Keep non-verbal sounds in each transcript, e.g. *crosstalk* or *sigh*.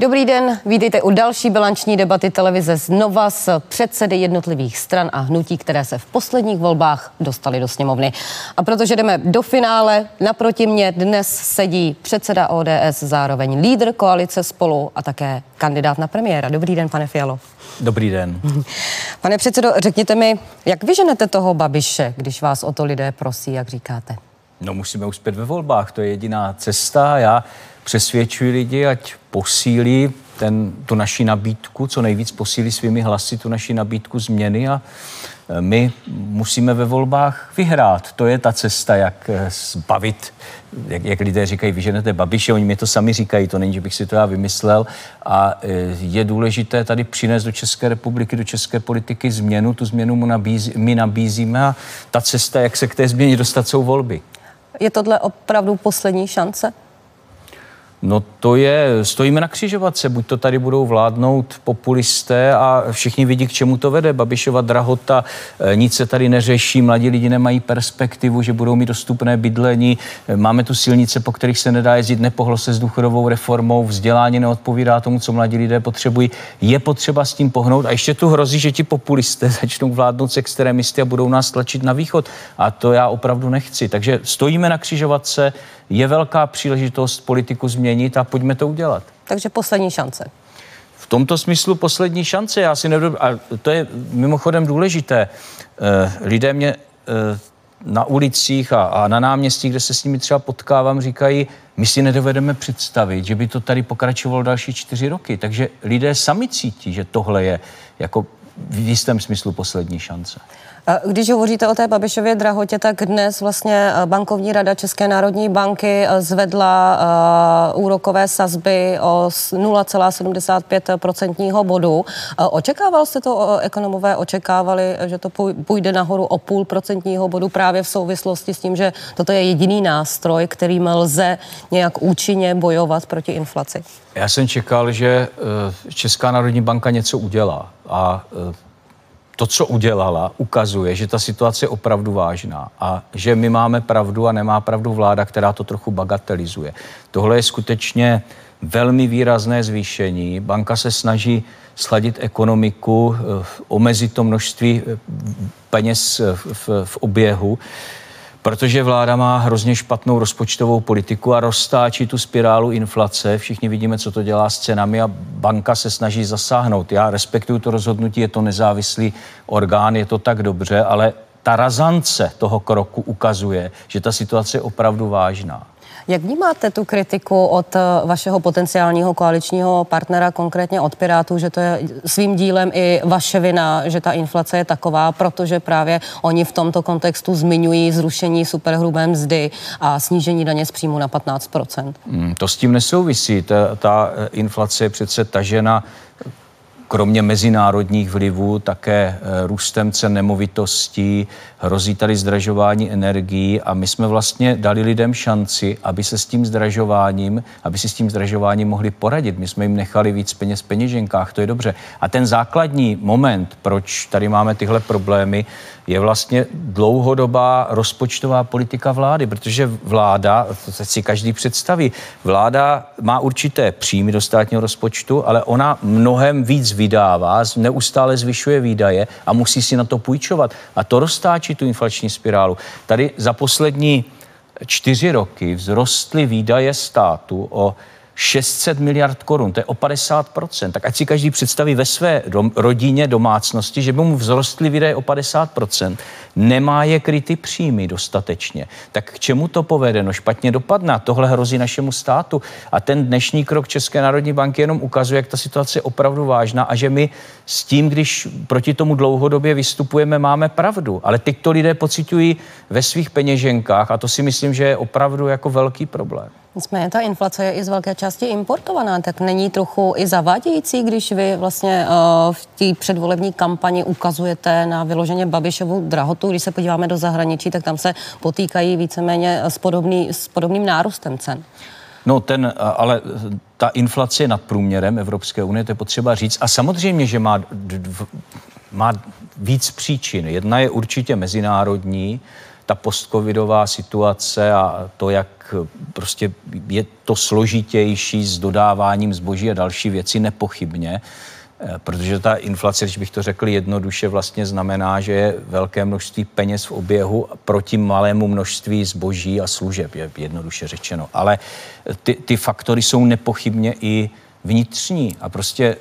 Dobrý den, vítejte u další bilanční debaty televize znova s předsedy jednotlivých stran a hnutí, které se v posledních volbách dostali do sněmovny. A protože jdeme do finále, naproti mě dnes sedí předseda ODS, zároveň lídr koalice spolu a také kandidát na premiéra. Dobrý den, pane Fialo. Dobrý den. *laughs* Pane předsedo, řekněte mi, jak vyženete toho Babiše, když vás o to lidé prosí, jak říkáte? No musíme uspět ve volbách, to je jediná cesta. Já přesvědčuji lidi, ať posílí ten, tu naši nabídku, co nejvíc posílí svými hlasy tu naši nabídku změny a e, my musíme ve volbách vyhrát. To je ta cesta, jak e, zbavit, jak, jak lidé říkají, vyženete Babiše, oni mi to sami říkají, to není, že bych si to já vymyslel. A e, je důležité tady přinést do České republiky, do české politiky změnu, tu změnu mu nabízí, my nabízíme a ta cesta, jak se k té změně dostat, jsou volby. Je tohle opravdu poslední šance? No to je, stojíme na křižovatce, buď to tady budou vládnout populisté a všichni vidí, k čemu to vede. Babišova drahota, eh, nic se tady neřeší, mladí lidi nemají perspektivu, že budou mít dostupné bydlení, eh, máme tu silnice, po kterých se nedá jezdit, nepohlo se s důchodovou reformou, vzdělání neodpovídá tomu, co mladí lidé potřebují. Je potřeba s tím pohnout a ještě tu hrozí, že ti populisté *laughs* začnou vládnout s extremisty a budou nás tlačit na východ. A to já opravdu nechci. Takže stojíme na křižovatce, je velká příležitost politiku změnit a pojďme to udělat. Takže poslední šance. V tomto smyslu poslední šance. Já si nedob... A to je mimochodem důležité. Eh, lidé mě eh, na ulicích a, a na náměstích, kde se s nimi třeba potkávám, říkají, my si nedovedeme představit, že by to tady pokračovalo další čtyři roky. Takže lidé sami cítí, že tohle je jako v jistém smyslu poslední šance. Když hovoříte o té Babišově drahotě, tak dnes vlastně eh, bankovní rada České národní banky eh, zvedla uh, úrokové sazby o 0,75% bodu. Očekával jste to, ekonomové očekávali, že to půjde nahoru o půl procentního bodu právě v souvislosti s tím, že toto je jediný nástroj, kterým lze nějak účinně bojovat proti inflaci? Já jsem čekal, že Česká národní banka něco udělá a to, co udělala, ukazuje, že ta situace je opravdu vážná a že my máme pravdu a nemá pravdu vláda, která to trochu bagatelizuje. Tohle je skutečně velmi výrazné zvýšení. Banka se snaží sladit ekonomiku, eh, omezit to množství eh, peněz v, v, v oběhu protože vláda má hrozně špatnou rozpočtovou politiku a roztáčí tu spirálu inflace. Všichni vidíme, co to dělá s cenami a banka se snaží zasáhnout. Já respektuju to rozhodnutí, je to nezávislý orgán, je to tak dobře, ale ta razance toho kroku ukazuje, že ta situace je opravdu vážná. Jak vnímáte tu kritiku od eh, vašeho potenciálního koaličního partnera, konkrétně od Pirátů, že to je svým dílem i vaše vina, že ta inflace je taková, protože právě oni v tomto kontextu zmiňují zrušení superhrubé mzdy a snížení daně z příjmu na 15 hmm, To s tím nesouvisí. Ta, ta eh, inflace je přece tažena kromě mezinárodních vlivů také eh, růstem cen nemovitostí, hrozí tady zdražování energií a my jsme vlastně dali lidem šanci, aby se s tím zdražováním, aby si s tím zdražováním mohli poradit. My jsme jim nechali víc peněz v peněženkách, to je dobře. A ten základní moment, proč tady máme tyhle problémy, je vlastně dlouhodobá rozpočtová politika vlády, protože vláda, to si každý představí, vláda má určité příjmy do státního rozpočtu, ale ona mnohem víc vydává, neustále zvyšuje výdaje a musí si na to půjčovat. A to roztáčí tu inflační spirálu. Tady za poslední čtyři roky vzrostly výdaje státu o 600 miliard korun, to je o 50%. Tak ať si každý představí ve své dom, rodině, domácnosti, že by mu vzrostly výdaje o 50%, nemá je kryty příjmy dostatečně. Tak k čemu to povede? No špatně dopadne. Tohle hrozí našemu státu. A ten dnešní krok České národní banky jenom ukazuje, jak ta situace je opravdu vážná a že my s tím, když proti tomu dlouhodobě vystupujeme, máme pravdu. Ale teď to lidé pocitují ve svých peněženkách a to si myslím, že je opravdu jako velký problém. Nicméně ta inflace je i z velké části importovaná, tak není trochu i zavádějící, když vy vlastně uh, v té předvolební kampani ukazujete na vyloženě Babišovu drahotu. Když se podíváme do zahraničí, tak tam se potýkají víceméně s, podobný, s podobným nárůstem cen. No ten, ale ta inflace je nad průměrem Evropské unie, to je potřeba říct. A samozřejmě, že má, má víc příčin. Jedna je určitě mezinárodní, ta postcovidová situace a to, jak prostě je to složitější s dodáváním zboží a další věci nepochybně. Eh, protože ta inflace, když bych to řekl jednoduše, vlastně znamená, že je velké množství peněz v oběhu proti malému množství zboží a služeb, je jednoduše řečeno. Ale ty, ty faktory jsou nepochybně i vnitřní a prostě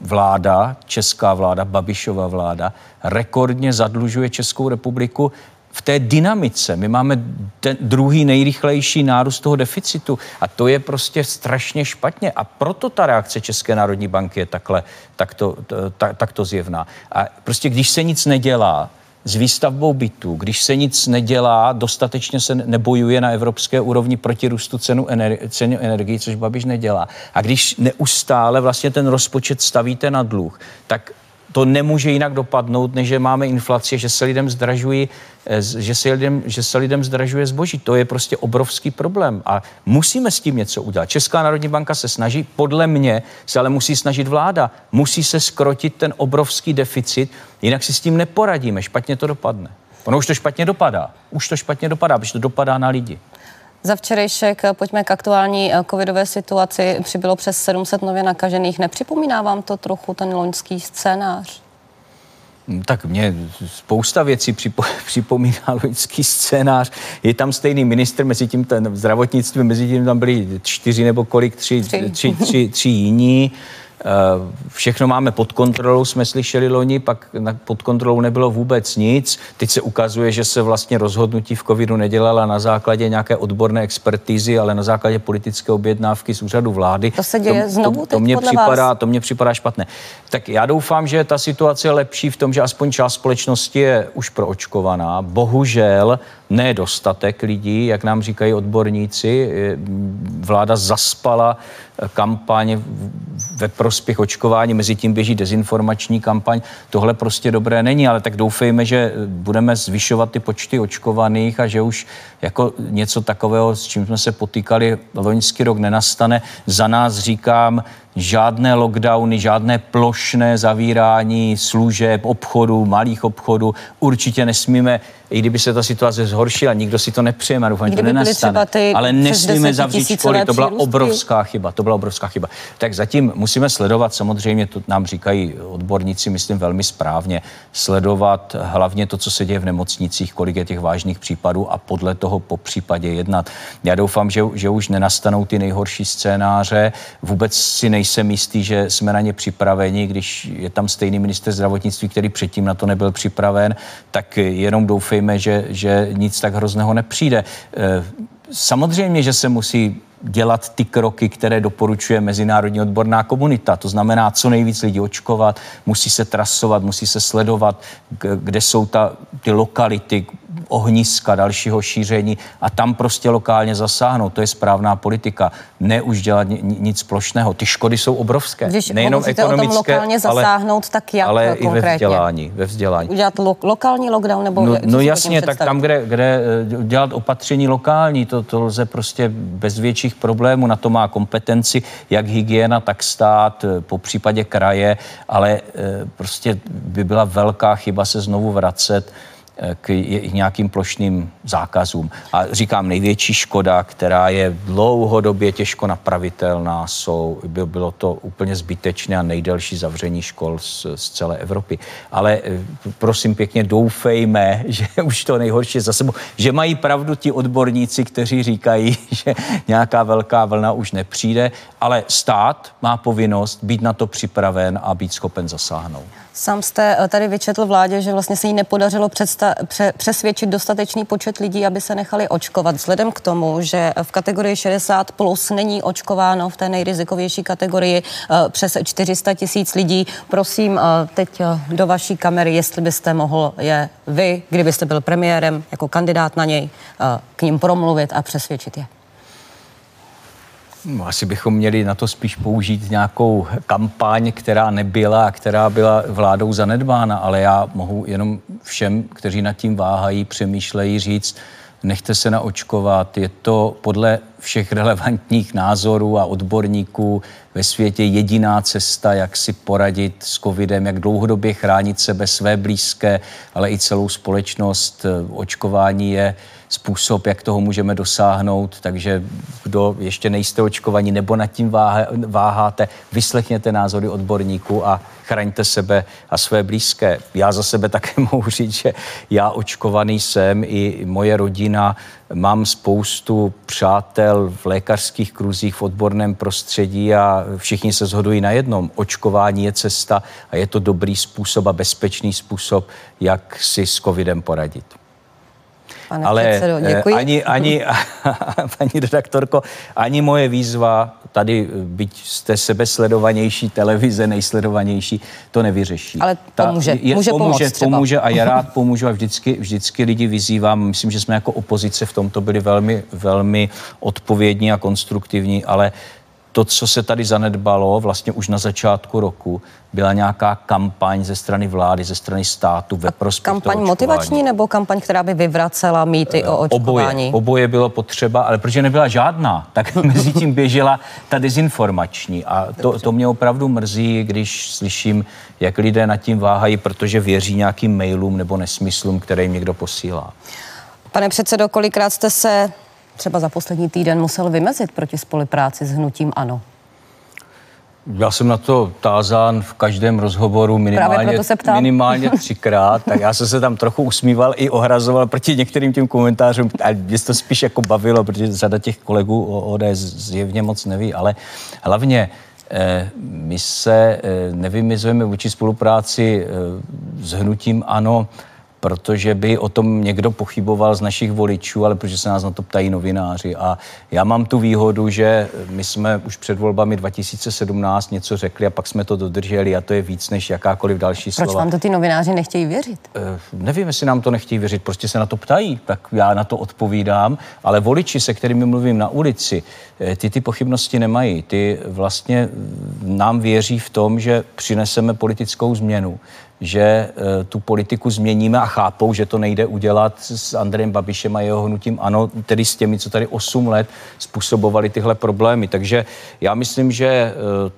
vláda, česká vláda, Babišova vláda, rekordně zadlužuje Českou republiku v té dynamice. My máme ten druhý nejrychlejší nárůst toho deficitu a to je prostě strašně špatně a proto ta reakce České národní banky je takhle, takto, tak, takto zjevná. A prostě když se nic nedělá, s výstavbou bytů, když se nic nedělá, dostatečně se nebojuje na evropské úrovni proti růstu cenu, ener- cenu energii, což Babiš nedělá. A když neustále vlastně ten rozpočet stavíte na dluh, tak to nemůže jinak dopadnout, než že máme inflaci, že se lidem zdražují, eh, že se lidem, že se lidem zdražuje zboží. To je prostě obrovský problém a musíme s tím něco udělat. Česká národní banka se snaží, podle mě se ale musí snažit vláda. Musí se skrotit ten obrovský deficit, jinak si s tím neporadíme, špatně to dopadne. Ono už to špatně dopadá. Už to špatně dopadá, protože to dopadá na lidi. Za včerejšek pojďme k aktuální eh, covidové situaci. Přibylo přes 700 nově nakažených. Nepřipomíná vám to trochu ten loňský scénář? Hm, tak mě spousta věcí připo, *laughs* připomíná loňský scénář. Je tam stejný ministr, mezi tím ten zdravotnictví, mezi tím tam byli čtyři nebo kolik, tři, tři, tři, tři, *laughs* tři jiní. Eh, všechno máme pod kontrolou, jsme slyšeli loni, pak pod kontrolou nebylo vůbec nic. Teď se ukazuje, že se vlastně rozhodnutí v covidu nedělala na základě nějaké odborné expertízy, ale na základě politické objednávky z úřadu vlády. To se děje to, znovu to, to, mě připadá, vás? to mě připadá špatné. Tak já doufám, že ta situace je lepší v tom, že aspoň část společnosti je už proočkovaná. Bohužel nedostatek lidí, jak nám říkají odborníci. Vláda zaspala kampaň ve prospěch očkování, mezi tím běží dezinformační kampaň. Tohle prostě dobré není, ale tak doufejme, že budeme zvyšovat ty počty očkovaných a že už jako něco takového, s čím jsme se potýkali loňský rok, nenastane. Za nás říkám, žádné lockdowny, žádné plošné zavírání služeb, obchodů, malých obchodů. Určitě nesmíme i kdyby se ta situace zhoršila, nikdo si to nepřejeme, doufám, že to nenastane. Ale nesmíme zavřít školy, to byla obrovská chyba, to byla obrovská chyba. Tak zatím musíme sledovat, samozřejmě to nám říkají odborníci, myslím velmi správně, sledovat hlavně to, co se děje v nemocnicích, kolik je těch vážných případů a podle toho po případě jednat. Já doufám, že, že už nenastanou ty nejhorší scénáře. Vůbec si nejsem jistý, že jsme na ně připraveni, když je tam stejný minister zdravotnictví, který předtím na to nebyl připraven, tak jenom doufejme, doufejme, že, že nic tak hrozného nepřijde. Eh, samozřejmě, že se musí dělat ty kroky, které doporučuje mezinárodní odborná komunita. To znamená, co nejvíc lidí očkovat, musí se trasovat, musí se sledovat, kde jsou ta, ty lokality, ohniska dalšího šíření a tam prostě lokálně zasáhnout. To je správná politika. Ne už dělat nic plošného. Ty škody jsou obrovské. Když Nejenom ekonomické, o tom lokálně zasáhnout, ale, tak jak ale konkrétně? i ve vzdělání. Ve vzdělání. Udělat lo- lokální lockdown nebo No, no jasně, tak tam, kde, kde eh, dělat opatření lokální, to, to lze prostě bez větších problémů. Na to má kompetenci jak hygiena, tak stát, eh, po případě kraje, ale eh, prostě by byla velká chyba se znovu vracet k nějakým plošným zákazům. A říkám, největší škoda, která je dlouhodobě těžko napravitelná, jsou, by bylo to úplně zbytečné a nejdelší zavření škol z, z celé Evropy. Ale eh, prosím pěkně, doufejme, *laughs* že už to nejhorší je za sebou, že mají pravdu ti odborníci, kteří říkají, *laughs* že nějaká velká vlna už nepřijde, ale stát má povinnost být na to připraven a být schopen zasáhnout. Sám jste eh, tady vyčetl vládě, že vlastně se jí nepodařilo předsta- pře- přesvědčit dostatečný počet lidí, aby se nechali očkovat. Vzhledem k tomu, že v kategorii 60 plus není očkováno v té nejrizikovější kategorii uh, přes 400 tisíc lidí, prosím uh, teď uh, do vaší kamery, jestli byste mohl je vy, kdybyste byl premiérem jako kandidát na něj, k ním promluvit a přesvědčit je. No, asi bychom měli na to spíš použít nějakou kampaň, která nebyla a která byla vládou zanedbána, ale já mohu jenom všem, kteří nad tím váhají, přemýšlejí, říct, nechte se naočkovat. Je to podle všech relevantních názorů a odborníků ve světě jediná cesta, jak si poradit s covidem, jak dlouhodobě chránit sebe, své blízké, ale i celou společnost. Očkování je způsob, jak toho můžeme dosáhnout, takže kdo ještě nejste očkovaní nebo nad tím váháte, vyslechněte názory odborníků a chraňte sebe a své blízké. Já za sebe také *laughs* mohu říct, že já očkovaný jsem i moje rodina. Mám spoustu přátel v lékařských kruzích, v odborném prostředí a všichni se shodují na jednom. Očkování je cesta a je to dobrý způsob a bezpečný způsob, jak si s covidem poradit. Pane Ale předsedo, eh, děkuji. ani, ani, *laughs* paní redaktorko, ani moje výzva, tady byť jste sebesledovanější televize, nejsledovanější, to nevyřeší. Ale pomůže, Ta, je, může pomůže, pomoct pomůže a já *laughs* rád pomůžu a vždycky, vždycky lidi vyzývám. Myslím, že jsme jako opozice v tomto byli velmi, velmi odpovědní a konstruktivní, ale to, co se tady zanedbalo vlastně už na začátku roku, byla nějaká kampaň ze strany vlády, ze strany státu ve prospěch Kampaň motivační nebo kampaň, která by vyvracela mýty o očkování? Oboje, oboje bylo potřeba, ale protože nebyla žádná, tak *laughs* mezi tím běžela ta dezinformační. A to, to mě opravdu mrzí, když slyším, jak lidé nad tím váhají, protože věří nějakým mailům nebo nesmyslům, které jim někdo posílá. Pane předsedo, kolikrát jste se třeba za poslední týden musel vymezit proti spolupráci s hnutím ANO? Já jsem na to tázán v každém rozhovoru minimálně, minimálně *laughs* třikrát, tak já jsem se tam trochu usmíval i ohrazoval proti některým těm komentářům, a mě to spíš jako bavilo, protože řada těch kolegů o ODS zjevně moc neví, ale hlavně eh, my se eh, nevymizujeme vůči spolupráci eh, s hnutím ANO protože by o tom někdo pochyboval z našich voličů, ale protože se nás na to ptají novináři. A já mám tu výhodu, že my jsme už před volbami 2017 něco řekli a pak jsme to dodrželi a to je víc než jakákoliv další slova. Proč vám to ty novináři nechtějí věřit? Uh, nevím, jestli nám to nechtějí věřit, prostě se na to ptají, tak já na to odpovídám, ale voliči, se kterými mluvím na ulici, eh, ty ty pochybnosti nemají. Ty vlastně nám věří v tom, že přineseme politickou změnu že eh, tu politiku změníme a chápou, že to nejde udělat s Andrejem Babišem a jeho hnutím ano, tedy s těmi, co tady 8 let způsobovali tyhle problémy. Takže já myslím, že eh,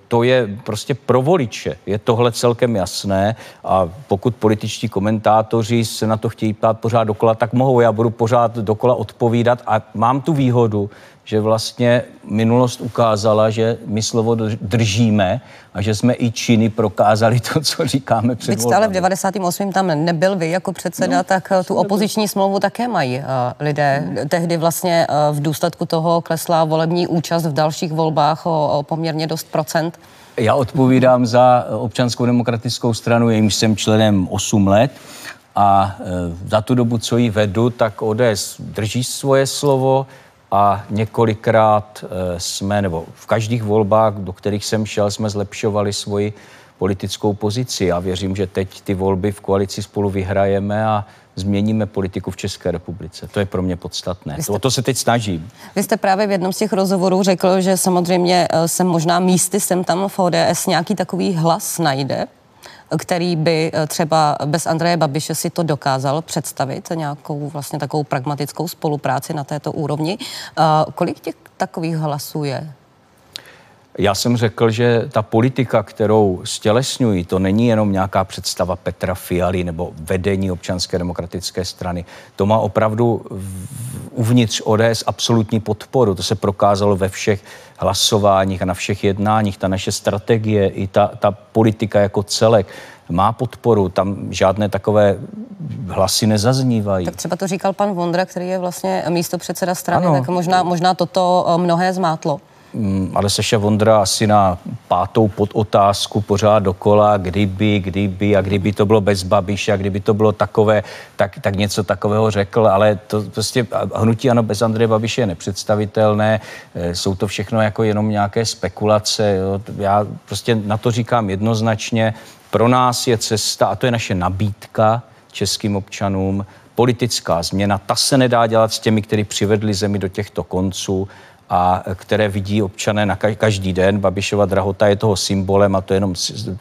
to je prostě pro voliče. Je tohle celkem jasné a pokud političtí komentátoři se na to chtějí ptát pořád dokola, tak mohou. Já budu pořád dokola odpovídat a mám tu výhodu, že vlastně minulost ukázala, že my slovo držíme a že jsme i činy prokázali to, co říkáme před Vy ale v 98. tam nebyl vy jako předseda, no, tak eh, tu opoziční smlouvu také mají uh, lidé. Hmm. Tehdy vlastně uh, v důsledku toho klesla volební účast v dalších volbách o, o poměrně dost procent. Já odpovídám za občanskou demokratickou stranu, jejímž jsem členem 8 let. A za tu dobu, co ji vedu, tak ODS drží svoje slovo, a několikrát eh, jsme, nebo v každých volbách, do kterých jsem šel, jsme zlepšovali svoji politickou pozici. Já věřím, že teď ty volby v koalici spolu vyhrajeme a změníme politiku v České republice. To je pro mě podstatné. Jste, o to se teď snažím. Vy jste právě v jednom z těch rozhovorů řekl, že samozřejmě eh, se možná místy sem tam v ODS nějaký takový hlas najde, který by eh, třeba bez Andreje Babiše si to dokázal představit, nějakou vlastně takovou pragmatickou spolupráci na této úrovni. Eh, kolik těch takových hlasů je? Já jsem řekl, že ta politika, kterou stělesňují, to není jenom nějaká představa Petra Fialy nebo vedení občanské demokratické strany. To má opravdu uvnitř ODS absolutní podporu. To se prokázalo ve všech hlasováních a na všech jednáních. Ta naše strategie i ta, ta politika jako celek má podporu, tam žádné takové hlasy nezaznívají. Tak třeba to říkal pan Vondra, který je vlastně místo předseda strany, ano. tak možná, možná toto eh, mnohé zmátlo. Mm, ale Seša Vondra asi na pátou podotázku pořád dokola, kdyby, kdyby a kdyby to bylo bez Babiše a kdyby to bylo takové, tak, tak něco takového řekl, ale to prostě hnutí ano bez Andreje Babiše je nepředstavitelné, eh, jsou to všechno jako jenom nějaké spekulace, jo. já prostě na to říkám jednoznačně, pro nás je cesta, a to je naše nabídka českým občanům, politická změna, ta se nedá dělat s těmi, kteří přivedli zemi do těchto konců a které vidí občané na každý den. Babišova drahota je toho symbolem a to jenom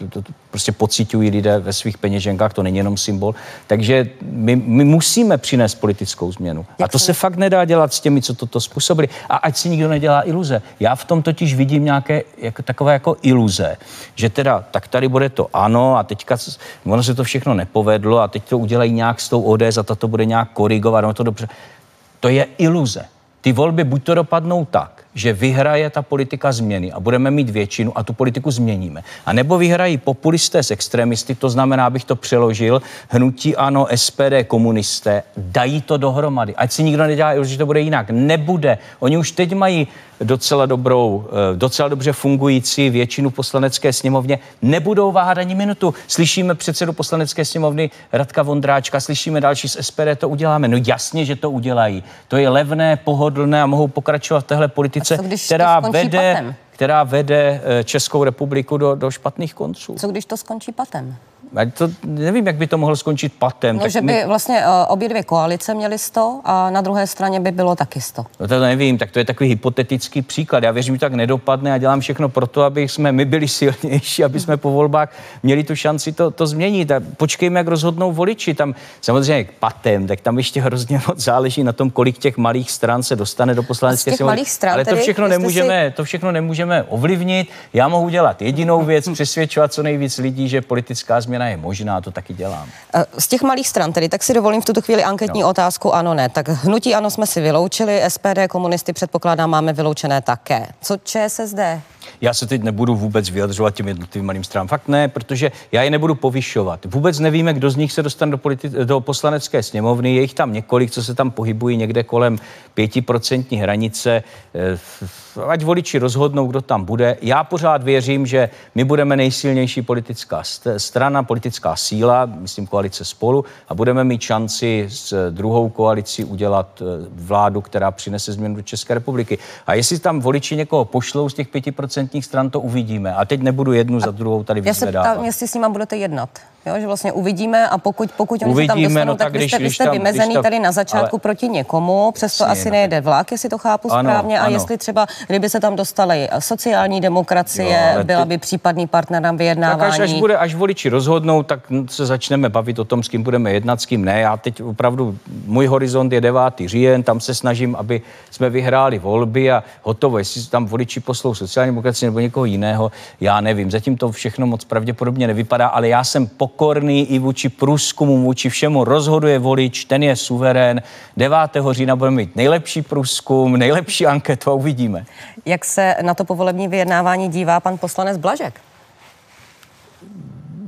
to, prostě pocitují lidé ve svých peněženkách, to není jenom symbol. Takže my, my musíme přinést politickou změnu. Jak a to se fakt nedá dělat s těmi, co toto způsobili. A ať si nikdo nedělá iluze. Já v tom totiž vidím nějaké jako, takové jako iluze, že teda tak tady bude to ano a teďka ono se to všechno nepovedlo a teď to udělají nějak s tou ODS a to bude nějak korigovat, no to dobře. To je iluze. Ty volby buď to dopadnou tak, že vyhraje ta politika změny a budeme mít většinu a tu politiku změníme. A nebo vyhrají populisté s extremisty, to znamená, abych to přeložil, hnutí ano, SPD, komunisté, dají to dohromady. Ať si nikdo nedělá, že to bude jinak. Nebude. Oni už teď mají docela dobrou, eh, docela dobře fungující většinu poslanecké sněmovně, nebudou váhat ani minutu. Slyšíme předsedu poslanecké sněmovny Radka Vondráčka, slyšíme další z SPD, to uděláme. No jasně, že to udělají. To je levné, pohodlné a mohou pokračovat v téhle politice, která vede, patem? která vede eh, Českou republiku do, do špatných konců. Co když to skončí patem? To nevím, jak by to mohlo skončit patem. No, tak že by my... vlastně uh, obě dvě koalice měly 100 a na druhé straně by bylo taky 100. No to nevím, tak to je takový hypotetický příklad. Já věřím, že tak nedopadne a dělám všechno pro to, aby jsme my byli silnější, aby jsme po volbách měli tu šanci to, to změnit. A počkejme, jak rozhodnou voliči. Tam samozřejmě patem, tak tam ještě hrozně moc záleží na tom, kolik těch malých stran se dostane do poslanecké sněmovny. Ale to všechno, nemůžeme, si... to všechno nemůžeme ovlivnit. Já mohu dělat jedinou věc, *laughs* přesvědčovat co nejvíc lidí, že politická změna změna je možná, to taky dělám. Eh, z těch malých stran tedy, tak si dovolím v tuto chvíli anketní no. otázku ano, ne. Tak hnutí ano jsme si vyloučili, SPD, komunisty předpokládám máme vyloučené také. Co ČSSD? Já se teď nebudu vůbec vyjadřovat těm jednotlivým malým stranám. Fakt ne, protože já je nebudu povyšovat. Vůbec nevíme, kdo z nich se dostane do, politi- do poslanecké sněmovny. Je jich tam několik, co se tam pohybují někde kolem pětiprocentní hranice. Eh, ať voliči rozhodnou, kdo tam bude. Já pořád věřím, že my budeme nejsilnější politická strana, politická síla, myslím koalice spolu, a budeme mít šanci s druhou koalicí udělat eh, vládu, která přinese změnu do České republiky. A jestli tam voliči někoho pošlou z těch 5% stran, to uvidíme. A teď nebudu jednu za druhou tady vyzvedávat. Já se ptám, jestli s nimi budete jednat. Jo, že vlastně uvidíme a pokud, pokud oni uvidíme, se tam dostanou, no, tak, tak když, vy jste, když jste tam, vymezený tam, tady na začátku ale... proti někomu, přesto Jasně, asi nejede vlak, jestli to chápu ano, správně, ano. a jestli třeba, kdyby se tam dostali sociální demokracie, jo, byla ty... by případný partner na vyjednávání. Tak až, až, bude, až voliči rozhodnou, tak se začneme bavit o tom, s kým budeme jednat, s kým ne. Já teď opravdu, můj horizont je 9. říjen, tam se snažím, aby jsme vyhráli volby a hotovo. Jestli tam voliči poslou sociální demokracie nebo někoho jiného, já nevím. Zatím to všechno moc pravděpodobně nevypadá, ale já jsem pok pokorný i vůči průzkumu, vůči všemu. Rozhoduje volič, ten je suverén. 9. října budeme mít nejlepší průzkum, nejlepší anketu a uvidíme. Jak se na to povolební vyjednávání dívá pan poslanec Blažek?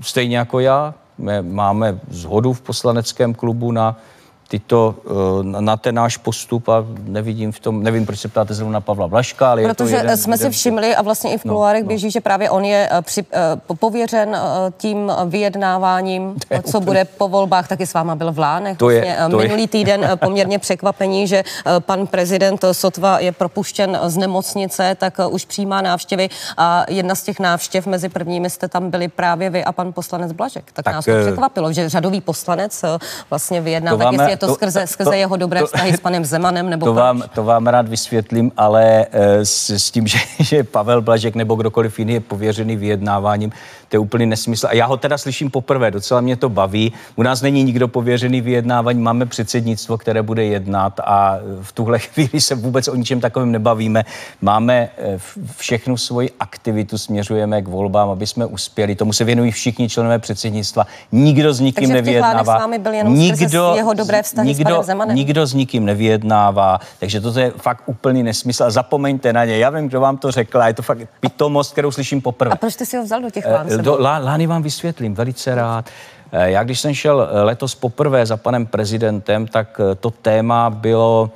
Stejně jako já. My máme zhodu v poslaneckém klubu na tyto, eh, na ten náš postup a nevidím v tom, nevím, proč se ptáte zrovna na Pavla Blaška, ale Protože je to jeden, jsme jeden, si všimli a vlastně i v kuloárech no, no. běží, že právě on je eh, při, eh, pověřen tím vyjednáváním, *laughs* co bude po volbách, taky s váma byl v Lánech. To je, vlastně, to minulý je. týden poměrně překvapení, že pan prezident Sotva je propuštěn z nemocnice, tak už přijímá návštěvy a jedna z těch návštěv mezi prvními jste tam byli právě vy a pan poslanec Blažek. Tak, tak nás to překvapilo, že řadový poslanec vlastně vyjednává, jestli je to, to skrze, skrze to, jeho dobré to, vztahy s panem Zemanem? Nebo to, vám, to vám rád vysvětlím, ale eh, s, s tím, *laughs* že, že Pavel Blažek nebo kdokoliv jiný je pověřený vyjednáváním, to je úplný nesmysl. A já ho teda slyším poprvé, docela mě to baví. U nás není nikdo pověřený vyjednávání, máme předsednictvo, které bude jednat a v tuhle *laughs* chvíli se vůbec o ničem takovém nebavíme. Máme eh, všechnu svoji aktivitu, směřujeme k volbám, aby jsme uspěli. Tomu se věnují všichni členové předsednictva. Nikdo s nikým Takže nevyjednává. S vámi byl jenom nikdo, jeho dobré vztahy nikdo, s Zemanem? Nikdo s nikým nevyjednává, takže to je fakt úplný nesmysl. A zapomeňte na ně. Já vím, kdo vám to řekl, a je to fakt pitomost, kterou slyším poprvé. A proč jste si ho vzal do těch? Eh, do, Lány vám vysvětlím, velice rád. Eh, já když jsem šel eh, letos poprvé za panem prezidentem, tak to téma bylo,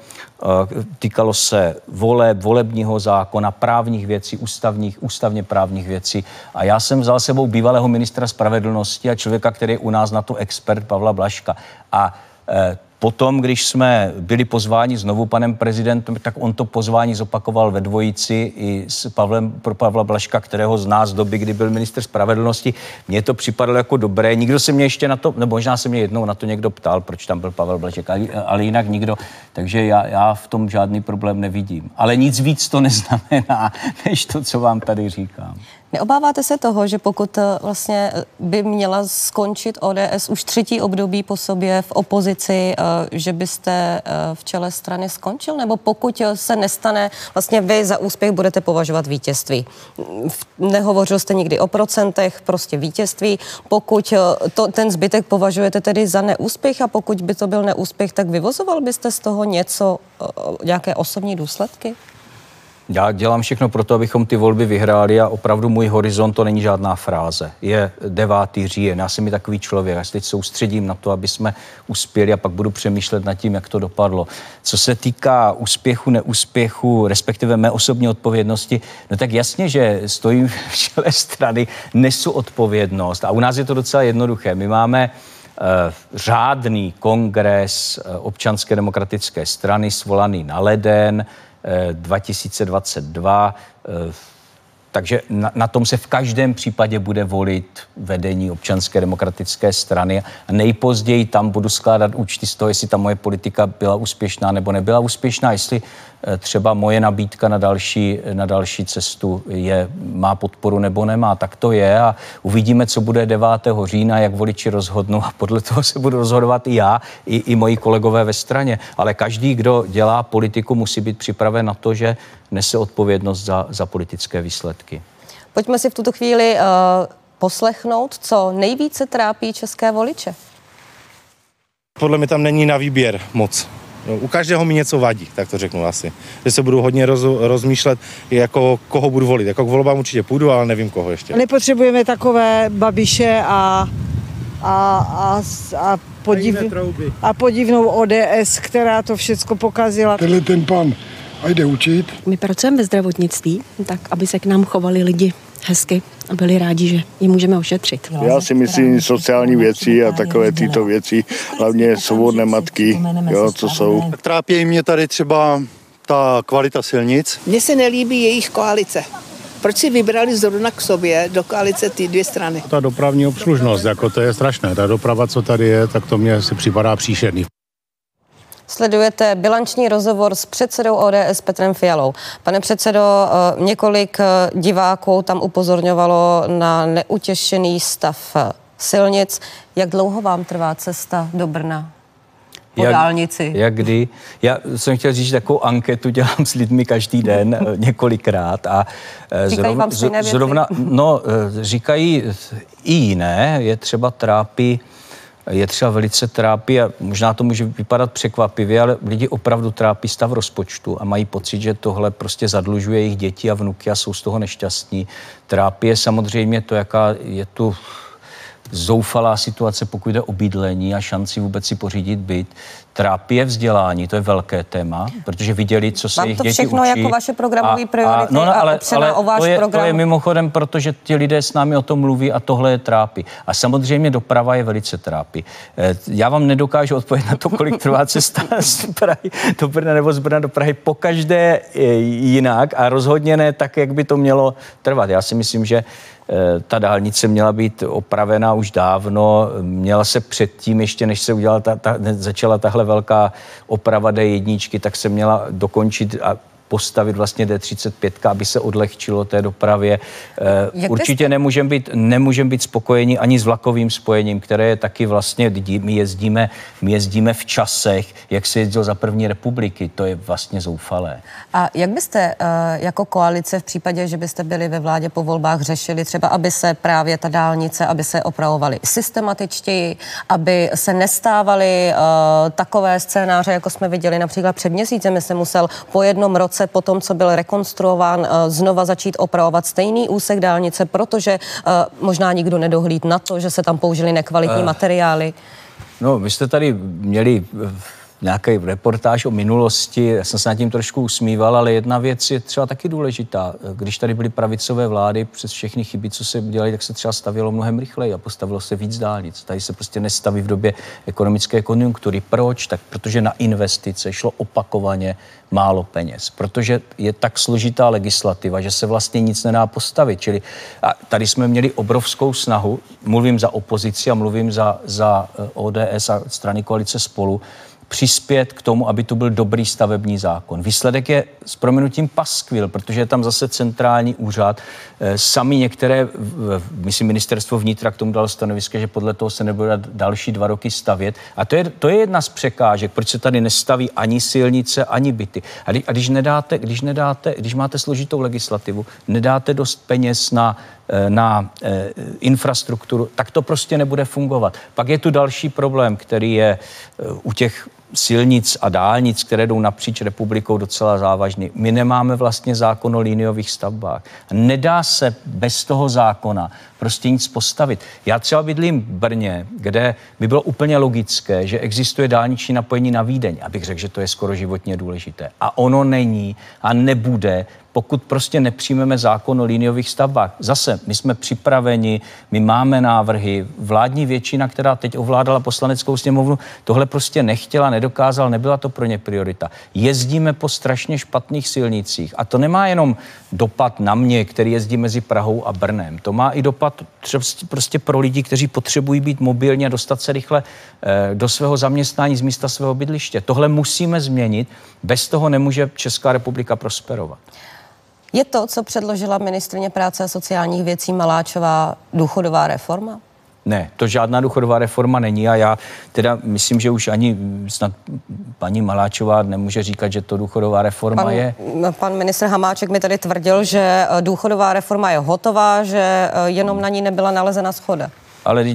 týkalo se voleb, volebního zákona, právních věcí, ústavních, ústavně právních věcí. A já jsem vzal sebou bývalého ministra spravedlnosti a člověka, který je u nás na to expert, Pavla Blaška. A Potom, když jsme byli pozváni znovu panem prezidentem, tak on to pozvání zopakoval ve dvojici i s Pavlem, pro Pavla Blaška, kterého z nás doby, kdy byl minister spravedlnosti. Mně to připadalo jako dobré. Nikdo se mě ještě na to, nebo možná se mě jednou na to někdo ptal, proč tam byl Pavel Blašek, ale, ale jinak nikdo. Takže já, já v tom žádný problém nevidím. Ale nic víc to *laughs* neznamená, než to, co vám tady říkám. Neobáváte se toho, že pokud eh, vlastně eh, by měla skončit ODS už třetí období po sobě v opozici, eh, že byste v čele strany skončil? Nebo pokud se nestane, vlastně vy za úspěch budete považovat vítězství? Nehovořil jste nikdy o procentech, prostě vítězství. Pokud to, ten zbytek považujete tedy za neúspěch a pokud by to byl neúspěch, tak vyvozoval byste z toho něco, nějaké osobní důsledky? Já dělám všechno pro to, abychom ty volby vyhráli a opravdu můj horizont to není žádná fráze. Je 9. říjen, já jsem mi takový člověk, já se teď soustředím na to, aby jsme uspěli a pak budu přemýšlet nad tím, jak to dopadlo. Co se týká úspěchu, neúspěchu, respektive mé osobní odpovědnosti, no tak jasně, že stojím v čele strany, nesu odpovědnost a u nás je to docela jednoduché. My máme uh, řádný kongres uh, občanské demokratické strany svolaný na leden, 2022. Takže na, na tom se v každém případě bude volit vedení občanské demokratické strany a nejpozději tam budu skládat účty z toho, jestli ta moje politika byla úspěšná nebo nebyla úspěšná, jestli Eh, třeba moje nabídka na další, na další cestu je, má podporu nebo nemá, tak to je a uvidíme, co bude 9. října, jak voliči rozhodnou a podle toho se budu rozhodovat i já, i, i moji kolegové ve straně. Ale každý, kdo dělá politiku, musí být připraven na to, že nese odpovědnost za, za politické výsledky. Pojďme si v tuto chvíli uh, poslechnout, co nejvíce trápí české voliče. Podle mě tam není na výběr moc. No, u každého mi něco vadí, tak to řeknu asi. Že se budu hodně roz, rozmýšlet, jako koho budu volit. Jako k volbám určitě půjdu, ale nevím koho ještě. Nepotřebujeme takové babiše a, a, a, a, podiv, a podivnou ODS, která to všechno pokazila. Tenhle ten pan a jde učit. My pracujeme ve zdravotnictví, tak aby se k nám chovali lidi hezky a byli rádi, že ji můžeme ošetřit. Já si myslím sociální věci a takové tyto věci, hlavně svobodné matky, jo, co jsou. Trápí mě tady třeba ta kvalita silnic. Mně se nelíbí jejich koalice. Proč si vybrali zrovna k sobě do koalice ty dvě strany? Ta dopravní obslužnost, jako to je strašné. Ta doprava, co tady je, tak to mně si připadá příšerný. Sledujete bilanční rozhovor s předsedou ODS Petrem Fialou. Pane předsedo, eh, několik eh, diváků tam upozorňovalo na neutěšený stav eh, silnic. Jak dlouho vám trvá cesta do Brna? po jak, dálnici. Jak kdy. Já jsem chtěl říct, že takovou anketu dělám s lidmi každý den několikrát a říkají zrovna, vám zrovna, no, říkají i jiné, je třeba trápí je třeba velice trápí a možná to může vypadat překvapivě, ale lidi opravdu trápí stav rozpočtu a mají pocit, že tohle prostě zadlužuje jejich děti a vnuky a jsou z toho nešťastní. Trápí je samozřejmě to, jaká je tu zoufalá situace, pokud jde o bydlení a šanci vůbec si pořídit byt. Trápí je vzdělání, to je velké téma, protože viděli, co se jejich děti všechno učí. jako vaše programové priority no, no, ale, a ale o váš to je, program. To je mimochodem, protože ti lidé s námi o tom mluví a tohle je trápí. A samozřejmě doprava je velice trápí. Eh, já vám nedokážu odpovědět na to, kolik trvá cesta *laughs* z Prahy do Brna nebo z Brna do Prahy. Po každé jinak a rozhodně ne tak, jak by to mělo trvat. Já si myslím, že Eh, ta dálnice měla být opravena už dávno, měla se předtím, ještě než se udělala ta, ta, začala tahle velká oprava D1, tak se měla dokončit a postavit vlastně D35, aby se odlehčilo té dopravě. Eh, Jak Určitě nemůžeme být, nemůžem být spokojeni ani s vlakovým spojením, které je taky vlastně, my jezdíme, my jezdíme v časech, jak se jezdil za první republiky. To je vlastně zoufalé. A jak byste uh, jako koalice v případě, že byste byli ve vládě po volbách řešili třeba, aby se právě ta dálnice, aby se opravovaly systematičtěji, aby se nestávaly uh, takové scénáře, jako jsme viděli například před měsícem, se musel po jednom roce se po tom, co byl rekonstruován, eh, znova začít opravovat stejný úsek dálnice, protože eh, možná nikdo nedohlíd na to, že se tam použili nekvalitní uh, materiály? No, vy jste tady měli nějaký reportáž o minulosti, já jsem se nad tím trošku usmíval, ale jedna věc je třeba taky důležitá. Když tady byly pravicové vlády, přes všechny chyby, co se dělaly, tak se třeba stavělo mnohem rychleji a postavilo se víc dálnic. Tady se prostě nestaví v době ekonomické konjunktury. Proč? Tak protože na investice šlo opakovaně málo peněz, protože je tak složitá legislativa, že se vlastně nic nedá postavit. Čili a tady jsme měli obrovskou snahu, mluvím za opozici a mluvím za, za eh, ODS a strany koalice spolu, přispět k tomu, aby to byl dobrý stavební zákon. Výsledek je s proměnutím paskvil, protože je tam zase centrální úřad. Eh, sami některé, myslím, ministerstvo vnitra k tomu dalo stanovisko, že podle toho se nebude další dva roky stavět. A to je, to je jedna z překážek, proč se tady nestaví ani silnice, ani byty. A, a když nedáte, když nedáte, když máte složitou legislativu, nedáte dost peněz na eh, na e, infrastrukturu, tak to prostě nebude fungovat. Pak je tu další problém, který je u těch silnic a dálnic, které jdou napříč republikou, docela závažný. My nemáme vlastně zákon o líniových stavbách. Nedá se bez toho zákona prostě nic postavit. Já třeba bydlím v Brně, kde by bylo úplně logické, že existuje dálniční napojení na Vídeň, abych řekl, že to je skoro životně důležité. A ono není a nebude, pokud prostě nepřijmeme zákon o líniových stavbách. Zase, my jsme připraveni, my máme návrhy, vládní většina, která teď ovládala poslaneckou sněmovnu, tohle prostě nechtěla, nedokázal, nebyla to pro ně priorita. Jezdíme po strašně špatných silnicích a to nemá jenom dopad na mě, který jezdí mezi Prahou a Brnem. To má i dopad třeba prostě pro lidi, kteří potřebují být mobilní a dostat se rychle eh, do svého zaměstnání z místa svého bydliště. Tohle musíme změnit, bez toho nemůže Česká republika prosperovat. Je to, co předložila ministrině práce a sociálních věcí Maláčová, důchodová reforma? Ne, to žádná důchodová reforma není a já teda myslím, že už ani snad paní Maláčová nemůže říkat, že to důchodová reforma pan, je. Pan ministr Hamáček mi tady tvrdil, že důchodová reforma je hotová, že jenom na ní nebyla nalezena schoda. Ale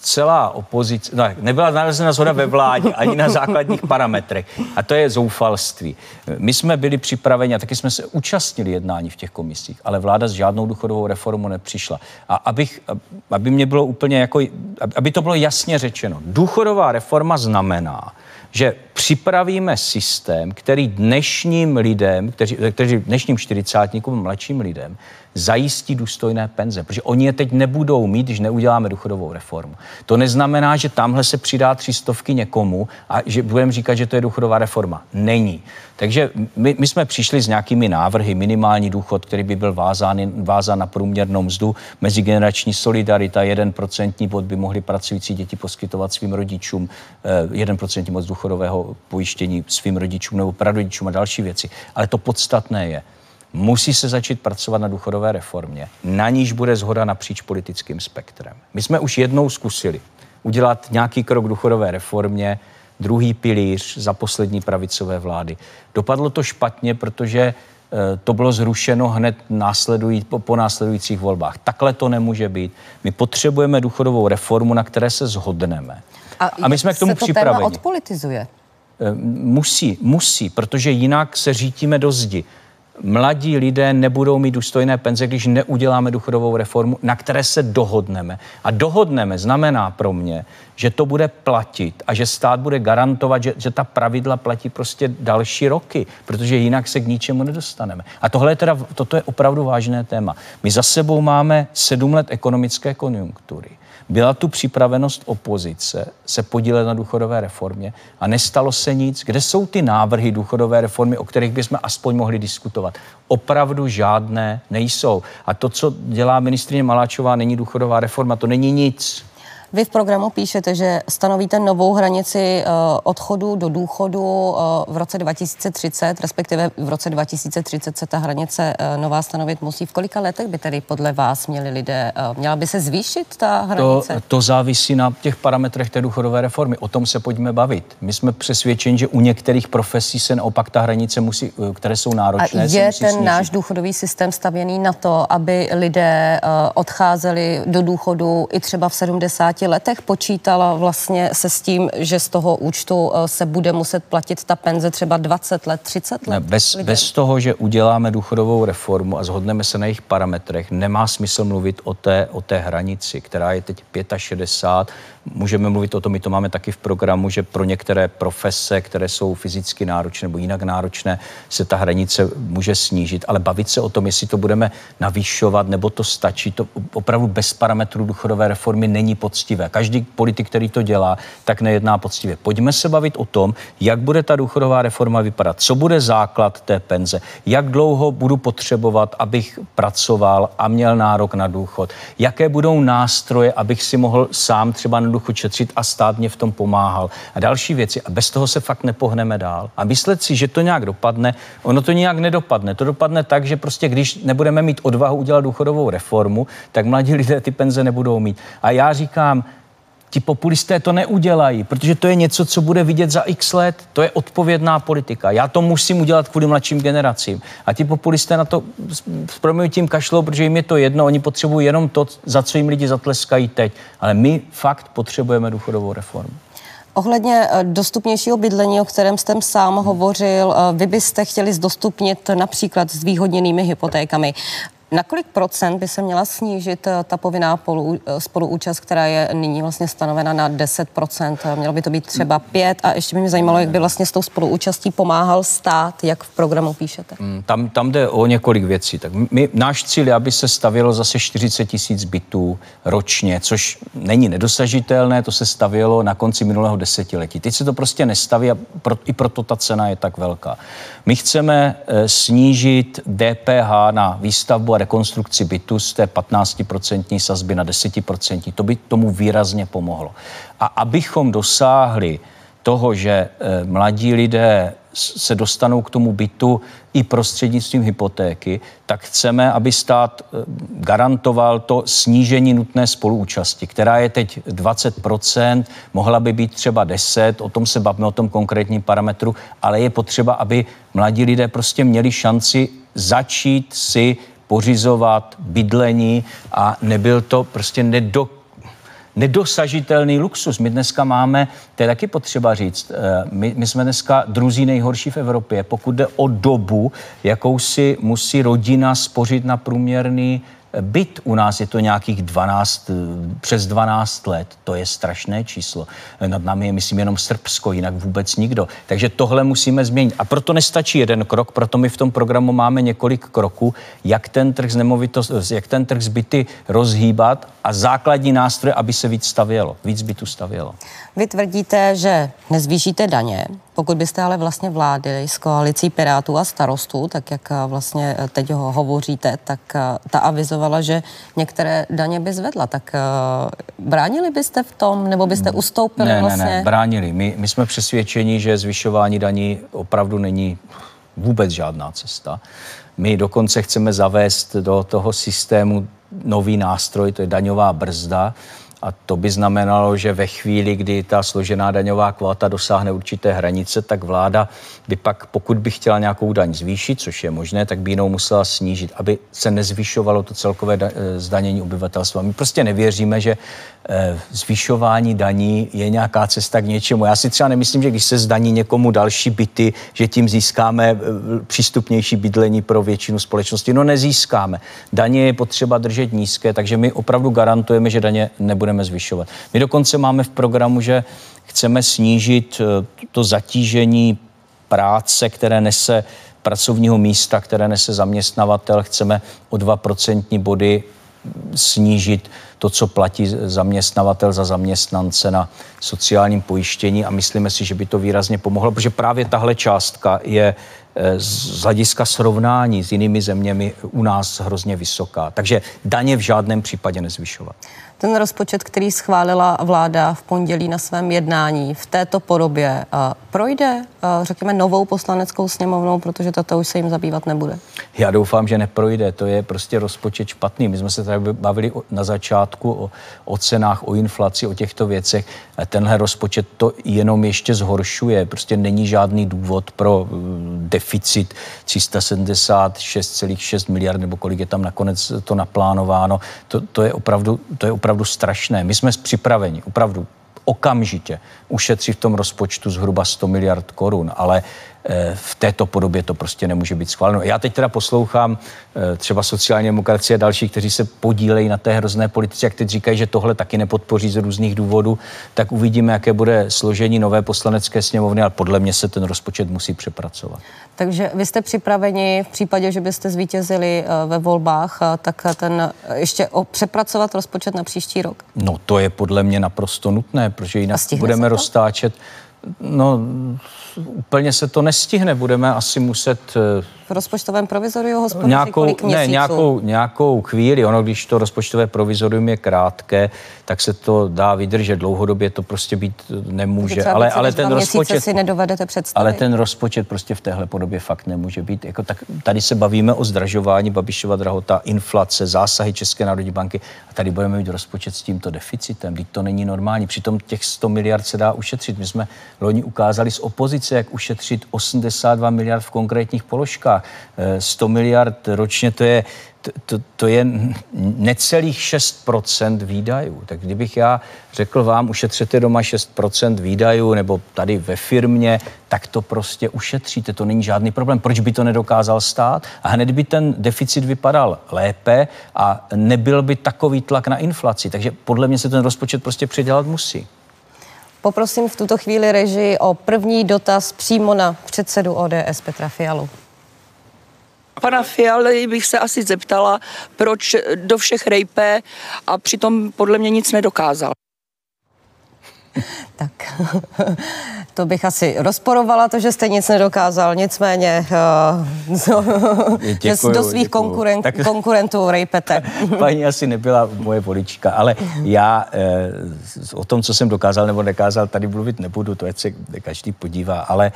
celá opozice, no, nebyla nalezena zhoda ve vládě ani na základních parametrech. A to je zoufalství. My jsme byli připraveni a taky jsme se účastnili jednání v těch komisích, ale vláda s žádnou důchodovou reformou nepřišla. A abych, aby mě bylo úplně jako, aby to bylo jasně řečeno, důchodová reforma znamená, že připravíme systém, který dnešním lidem, kteří, kteří dnešním čtyřicátníkům, mladším lidem, zajistí důstojné penze, protože oni je teď nebudou mít, když neuděláme důchodovou reformu. To neznamená, že tamhle se přidá tři stovky někomu a že budeme říkat, že to je důchodová reforma. Není. Takže my, my jsme přišli s nějakými návrhy, minimální důchod, který by byl vázán, vázán na průměrnou mzdu, mezigenerační solidarita, jeden procentní bod by mohli pracující děti poskytovat svým rodičům, eh, jeden procentní bod důchodového pojištění svým rodičům nebo prarodičům a další věci. Ale to podstatné je, musí se začít pracovat na důchodové reformě, na níž bude zhoda napříč politickým spektrem. My jsme už jednou zkusili udělat nějaký krok důchodové reformě, druhý pilíř za poslední pravicové vlády. Dopadlo to špatně, protože eh, to bylo zrušeno hned následují, po, po následujících volbách. Takhle to nemůže být. My potřebujeme důchodovou reformu, na které se zhodneme. A, a my jsme k tomu se to připraveni. Téma odpolitizuje? Eh, musí, musí, protože jinak se řítíme do zdi mladí lidé nebudou mít důstojné penze, když neuděláme důchodovou reformu, na které se dohodneme. A dohodneme znamená pro mě, že to bude platit a že stát bude garantovat, že, že ta pravidla platí prostě další roky, protože jinak se k ničemu nedostaneme. A tohle je teda, toto je opravdu vážné téma. My za sebou máme sedm let ekonomické konjunktury. Byla tu připravenost opozice se podílet na důchodové reformě a nestalo se nic. Kde jsou ty návrhy důchodové reformy, o kterých bychom aspoň mohli diskutovat? Opravdu žádné nejsou. A to, co dělá ministrině Maláčová, není důchodová reforma, to není nic. Vy v programu píšete, že stanovíte novou hranici eh, odchodu do důchodu eh, v roce 2030, respektive v roce 2030 se ta hranice eh, nová stanovit musí. V kolika letech by tedy podle vás měli lidé, měla by se zvýšit ta hranice? To, to závisí na těch parametrech té důchodové reformy. O tom se pojďme bavit. My jsme přesvědčeni, že u některých profesí se naopak ta hranice musí, které jsou náročné. A je ten snížit. náš důchodový systém stavěný na to, aby lidé odcházeli do důchodu i třeba v 70 50 letech počítala vlastně se s tím, že z toho účtu eh, se bude muset platit ta penze třeba 20 let, 30 let? Ne, bez, bez toho, že uděláme důchodovou reformu a zhodneme se na jejich parametrech, nemá smysl mluvit o té, o té hranici, která je teď 65. Můžeme mluvit o tom, my to máme taky v programu, že pro některé profese, které jsou fyzicky náročné nebo jinak náročné, se ta hranice může snížit, ale bavit se o tom, jestli to budeme navýšovat nebo to stačí, to opravdu bez parametrů důchodové reformy není poctivé. Každý politik, který to dělá, tak nejedná poctivě. Pojďme se bavit o tom, jak bude ta důchodová reforma vypadat, co bude základ té penze, jak dlouho budu potřebovat, abych pracoval a měl nárok na důchod, jaké budou nástroje, abych si mohl sám třeba na důchod šetřit a stát mě v tom pomáhal a další věci. A bez toho se fakt nepohneme dál. A myslet si, že to nějak dopadne, ono to nějak nedopadne. To dopadne tak, že prostě když nebudeme mít odvahu udělat důchodovou reformu, tak mladí lidé ty penze nebudou mít. A já říkám, ti populisté to neudělají, protože to je něco, co bude vidět za x let. To je odpovědná politika. Já to musím udělat kvůli mladším generacím. A ti populisté na to s tím kašlou, protože jim je to jedno, oni potřebují jenom to, za co jim lidi zatleskají teď. Ale my fakt potřebujeme důchodovou reformu. Ohledně eh, dostupnějšího bydlení, o kterém jste sám hovořil, eh, vy byste chtěli zdostupnit například s výhodněnými hypotékami. Na kolik procent by se měla snížit eh, ta povinná eh, spoluúčast, která je nyní vlastně stanovena na 10% Mělo by to být třeba 5 a ještě by mě zajímalo, jak by vlastně s tou spoluúčastí pomáhal stát, jak v programu píšete. Mm, tam, tam jde o několik věcí. Tak my, náš cíl je, aby se stavělo zase 40 tisíc bytů ročně, což není nedosažitelné, to se stavělo na konci minulého desetiletí. Teď se to prostě nestaví a pro, i proto ta cena je tak velká. My chceme snížit DPH na výstavbu a rekonstrukci bytu z té 15% sazby na 10%. To by tomu výrazně pomohlo. A abychom dosáhli toho, že eh, mladí lidé se dostanou k tomu bytu i prostřednictvím hypotéky, tak chceme, aby stát eh, garantoval to snížení nutné spoluúčasti, která je teď 20%, mohla by být třeba 10, o tom se bavíme, o tom konkrétním parametru, ale je potřeba, aby mladí lidé prostě měli šanci začít si pořizovat bydlení a nebyl to prostě nedo, nedosažitelný luxus. My dneska máme, to je taky potřeba říct, eh, my, my jsme dneska druzí nejhorší v Evropě, pokud jde o dobu, jakou si musí rodina spořit na průměrný byt u nás je to nějakých 12, přes 12 let. To je strašné číslo. Nad námi je, myslím, jenom Srbsko, jinak vůbec nikdo. Takže tohle musíme změnit. A proto nestačí jeden krok, proto my v tom programu máme několik kroků, jak ten trh z jak ten trh z byty rozhýbat a základní nástroje, aby se víc stavělo, víc bytu stavělo. Vy tvrdíte, že nezvýšíte daně, pokud byste ale vlastně vlády s koalicí Pirátů a starostů, tak jak vlastně teď ho hovoříte, tak ta avizovala, že některé daně by zvedla. Tak bránili byste v tom, nebo byste ustoupili ne, vlastně? Ne, ne, bránili. My, my jsme přesvědčeni, že zvyšování daní opravdu není vůbec žádná cesta. My dokonce chceme zavést do toho systému nový nástroj, to je daňová brzda, a to by znamenalo, že ve chvíli, kdy ta složená daňová kvota dosáhne určité hranice, tak vláda by pak, pokud by chtěla nějakou daň zvýšit, což je možné, tak by jinou musela snížit, aby se nezvyšovalo to celkové eh, zdanění obyvatelstva. My prostě nevěříme, že eh, zvyšování daní je nějaká cesta k něčemu. Já si třeba nemyslím, že když se zdaní někomu další byty, že tím získáme eh, přístupnější bydlení pro většinu společnosti. No nezískáme. Daně je potřeba držet nízké, takže my opravdu garantujeme, že daně nebudeme zvyšovat. My dokonce máme v programu, že chceme snížit to zatížení práce, které nese pracovního místa, které nese zaměstnavatel, chceme o 2% body snížit to, co platí zaměstnavatel za zaměstnance na sociálním pojištění a myslíme si, že by to výrazně pomohlo, protože právě tahle částka je eh, z hlediska srovnání s jinými zeměmi u nás hrozně vysoká. Takže daně v žádném případě nezvyšovat. Ten rozpočet, který schválila vláda v pondělí na svém jednání v této podobě, projde, řekněme, novou poslaneckou sněmovnou, protože tato už se jim zabývat nebude? Já doufám, že neprojde. To je prostě rozpočet špatný. My jsme se tady bavili na začátku o, o cenách, o inflaci, o těchto věcech. Tenhle rozpočet to jenom ještě zhoršuje. Prostě není žádný důvod pro mm, deficit 376,6 miliard nebo kolik je tam nakonec to naplánováno. To, to, je, opravdu, to je opravdu strašné. My jsme připraveni, opravdu okamžitě ušetří v tom rozpočtu zhruba 100 miliard korun, ale v této podobě to prostě nemůže být schváleno. Já teď teda poslouchám eh, třeba sociální demokracie a další, kteří se podílejí na té hrozné politice, jak teď říkají, že tohle taky nepodpoří z různých důvodů, tak uvidíme, jaké bude složení nové poslanecké sněmovny, ale podle mě se ten rozpočet musí přepracovat. Takže vy jste připraveni v případě, že byste zvítězili eh, ve volbách, tak ten ještě o přepracovat rozpočet na příští rok? No to je podle mě naprosto nutné, protože jinak budeme roztáčet No, úplně se to nestihne. Budeme asi muset... Eh, v rozpočtovém provizoriu hospodaří nějakou, kolik měsíců? Ne, nějakou, nějakou chvíli. Ono, když to rozpočtové provizorium je krátké, tak se to dá vydržet. Dlouhodobě to prostě být nemůže. Ale, ale ten rozpočet si nedovedete představit. Ale ten rozpočet prostě v téhle podobě fakt nemůže být. Jako tak, tady se bavíme o zdražování, Babišova drahota, inflace, zásahy České národní banky a tady budeme mít rozpočet s tímto deficitem. Teď to není normální. Přitom těch 100 miliard se dá ušetřit. My jsme loni ukázali z opozice, jak ušetřit 82 miliard v konkrétních položkách. 100 eh, miliard ročně to je to, to, je necelých 6% výdajů. Tak kdybych já řekl vám, ušetřete doma 6% výdajů nebo tady ve firmě, tak to prostě ušetříte, to není žádný problém. Proč by to nedokázal stát? A hned by ten deficit vypadal lépe a nebyl by takový tlak na inflaci. Takže podle mě se ten rozpočet prostě přidělat musí. Poprosím v tuto chvíli režii o první dotaz přímo na předsedu ODS Petra Fialu. Pana Fialy bych se asi zeptala, proč do všech rejpe a přitom podle mě nic nedokázal. *laughs* Tak, *laughs* to bych asi rozporovala, to, že jste nic nedokázal. Nicméně *laughs* uh, děkuju, do svých konkurent, tak, konkurentů rejpete. Paní asi nebyla moje volička, ale já eh, o tom, co jsem dokázal nebo nekázal, tady mluvit nebudu, to je se každý podívá, ale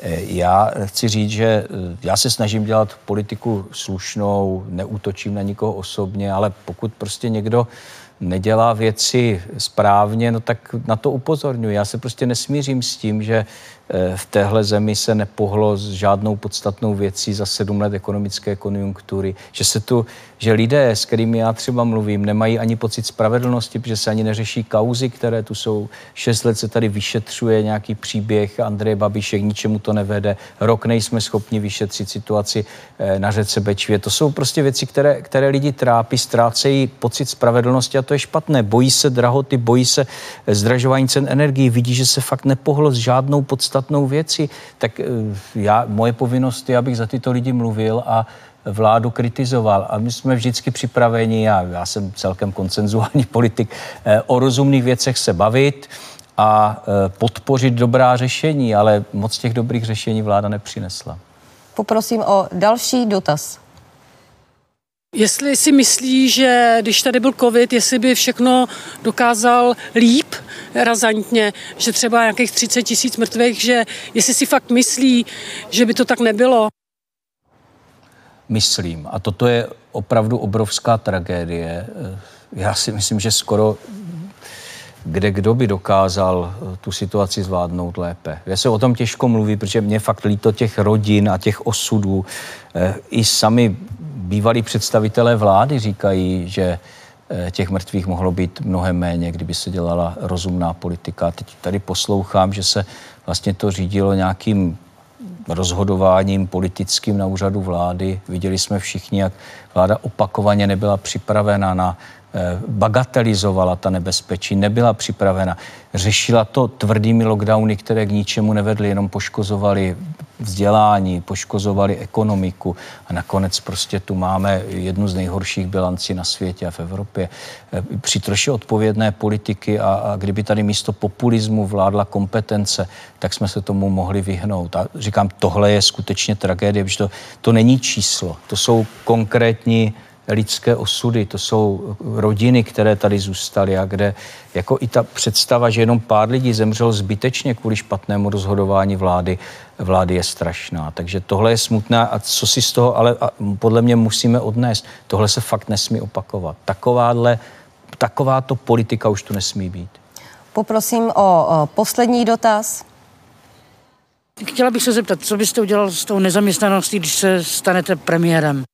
eh, já chci říct, že eh, já se snažím dělat politiku slušnou, neútočím na nikoho osobně, ale pokud prostě někdo nedělá věci správně, no tak na to upozorňuji. Já se prostě nesmířím s tím, že v téhle zemi se nepohlo s žádnou podstatnou věcí za sedm let ekonomické konjunktury, že se tu, že lidé, s kterými já třeba mluvím, nemají ani pocit spravedlnosti, protože se ani neřeší kauzy, které tu jsou. Šest let se tady vyšetřuje nějaký příběh Andreje Babiše, k ničemu to nevede. Rok nejsme schopni vyšetřit situaci eh, na řece Bečvě. To jsou prostě věci, které, které lidi trápí, ztrácejí pocit spravedlnosti a to je špatné. Bojí se drahoty, bojí se eh, zdražování cen energií, vidí, že se fakt nepohlo s žádnou podstatnou podstatnou věci, tak eh, já, moje povinnost je, abych za tyto lidi mluvil a vládu kritizoval. A my jsme vždycky připraveni, a já jsem celkem koncenzuální *laughs* politik, eh, o rozumných věcech se bavit a eh, podpořit dobrá řešení, ale moc těch dobrých řešení vláda nepřinesla. Poprosím o další dotaz. Jestli si myslí, že když tady byl covid, jestli by všechno dokázal líp, razantně, že třeba nějakých 30 tisíc mrtvých, že jestli si fakt myslí, že by to tak nebylo. Myslím. A toto je opravdu obrovská tragédie. Já si myslím, že skoro kde kdo by dokázal tu situaci zvládnout lépe. Já se o tom těžko mluví, protože mě fakt líto těch rodin a těch osudů. Eh, I sami bývalí představitelé vlády říkají, že eh, těch mrtvých mohlo být mnohem méně, kdyby se dělala rozumná politika. Teď tady poslouchám, že se vlastně to řídilo nějakým rozhodováním politickým na úřadu vlády. Viděli jsme všichni, jak vláda opakovaně nebyla připravena na bagatelizovala ta nebezpečí, nebyla připravena. Řešila to tvrdými lockdowny, které k ničemu nevedly, jenom poškozovali vzdělání, poškozovali ekonomiku a nakonec prostě tu máme jednu z nejhorších bilancí na světě a v Evropě. Eh, při troši odpovědné politiky a, a kdyby tady místo populismu vládla kompetence, tak jsme se tomu mohli vyhnout. A říkám, tohle je skutečně tragédie, protože to, to není číslo, to jsou konkrétní lidské osudy, to jsou rodiny, které tady zůstaly a kde jako i ta představa, že jenom pár lidí zemřelo zbytečně kvůli špatnému rozhodování vlády, vlády je strašná. Takže tohle je smutné a co si z toho ale podle mě musíme odnést, tohle se fakt nesmí opakovat. Takováhle takováto politika už tu nesmí být. Poprosím o, o poslední dotaz. Chtěla bych se zeptat, co byste udělal s tou nezaměstnaností, když se stanete premiérem?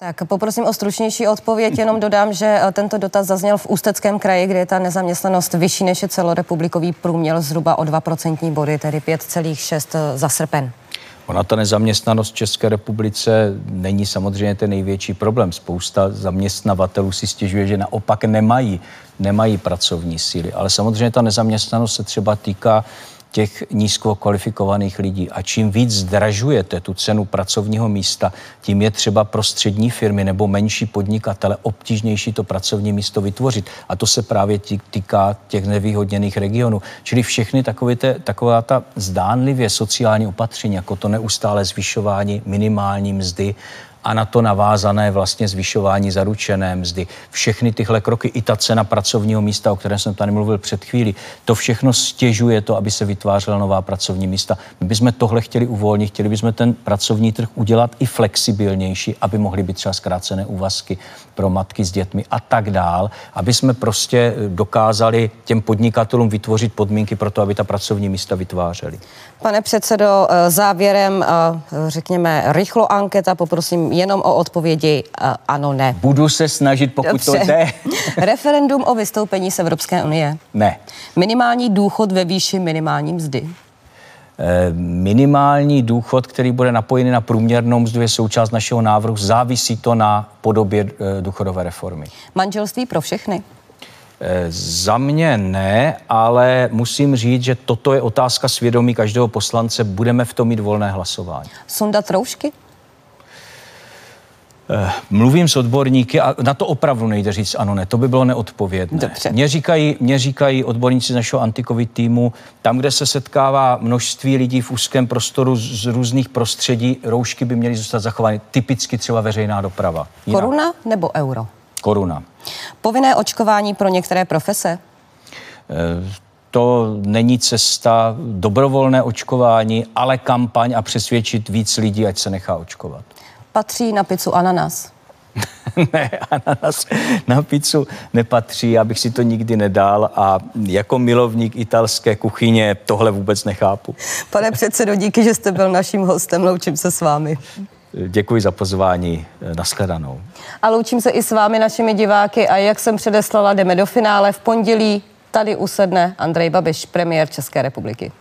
Tak poprosím o stručnější odpověď, jenom dodám, že eh, tento dotaz zazněl v Ústeckém kraji, kde je ta nezaměstnanost vyšší než je celorepublikový průměr zhruba o 2% body, tedy 5,6 eh, za srpen. Ona ta nezaměstnanost v České republice není samozřejmě ten největší problém. Spousta zaměstnavatelů si stěžuje, že naopak nemají, nemají pracovní síly. Ale samozřejmě ta nezaměstnanost se třeba týká těch nízkokvalifikovaných lidí. A čím víc zdražujete tu cenu pracovního místa, tím je třeba pro střední firmy nebo menší podnikatele obtížnější to pracovní místo vytvořit. A to se právě týká těch nevýhodněných regionů. Čili všechny takové te, taková ta zdánlivě sociální opatření, jako to neustále zvyšování minimální mzdy, a na to navázané vlastně zvyšování zaručené mzdy. Všechny tyhle kroky, i ta cena pracovního místa, o kterém jsem tady mluvil před chvílí, to všechno stěžuje to, aby se vytvářela nová pracovní místa. My bychom tohle chtěli uvolnit, chtěli bychom ten pracovní trh udělat i flexibilnější, aby mohly být třeba zkrácené úvazky pro matky s dětmi a tak dál, aby jsme prostě dokázali těm podnikatelům vytvořit podmínky pro to, aby ta pracovní místa vytvářely. Pane předsedo, eh, závěrem, eh, řekněme, rychlo anketa, poprosím jenom o odpovědi eh, ano, ne. Budu se snažit, pokud Dobře. to jde. *laughs* Referendum o vystoupení z Evropské unie. Ne. Minimální důchod ve výši minimální mzdy. Minimální důchod, který bude napojený na průměrnou mzdu, je součást našeho návrhu. Závisí to na podobě důchodové reformy. Manželství pro všechny. Za mě ne, ale musím říct, že toto je otázka svědomí každého poslance. Budeme v tom mít volné hlasování. Sundat roušky? Eh, mluvím s odborníky a na to opravdu nejde říct ano, ne, to by bylo neodpovědné. Dobře. Mě říkají, mě říkají odborníci z našeho antikovid týmu, tam, kde se setkává množství lidí v úzkém prostoru z různých prostředí, roušky by měly zůstat zachovány. Typicky třeba veřejná doprava. Jinak. Koruna nebo euro? Koruna. Povinné očkování pro některé profese? Eh, to není cesta dobrovolné očkování, ale kampaň a přesvědčit víc lidí, ať se nechá očkovat. Patří na pizzu ananas? *laughs* ne, ananas na pizzu nepatří, já bych si to nikdy nedal a jako milovník italské kuchyně tohle vůbec nechápu. Pane předsedo, díky, že jste byl naším hostem, loučím se s vámi. Děkuji za pozvání, nashledanou. A loučím se i s vámi, našimi diváky a jak jsem předeslala, jdeme do finále v pondělí. Tady usedne Andrej Babiš, premiér České republiky.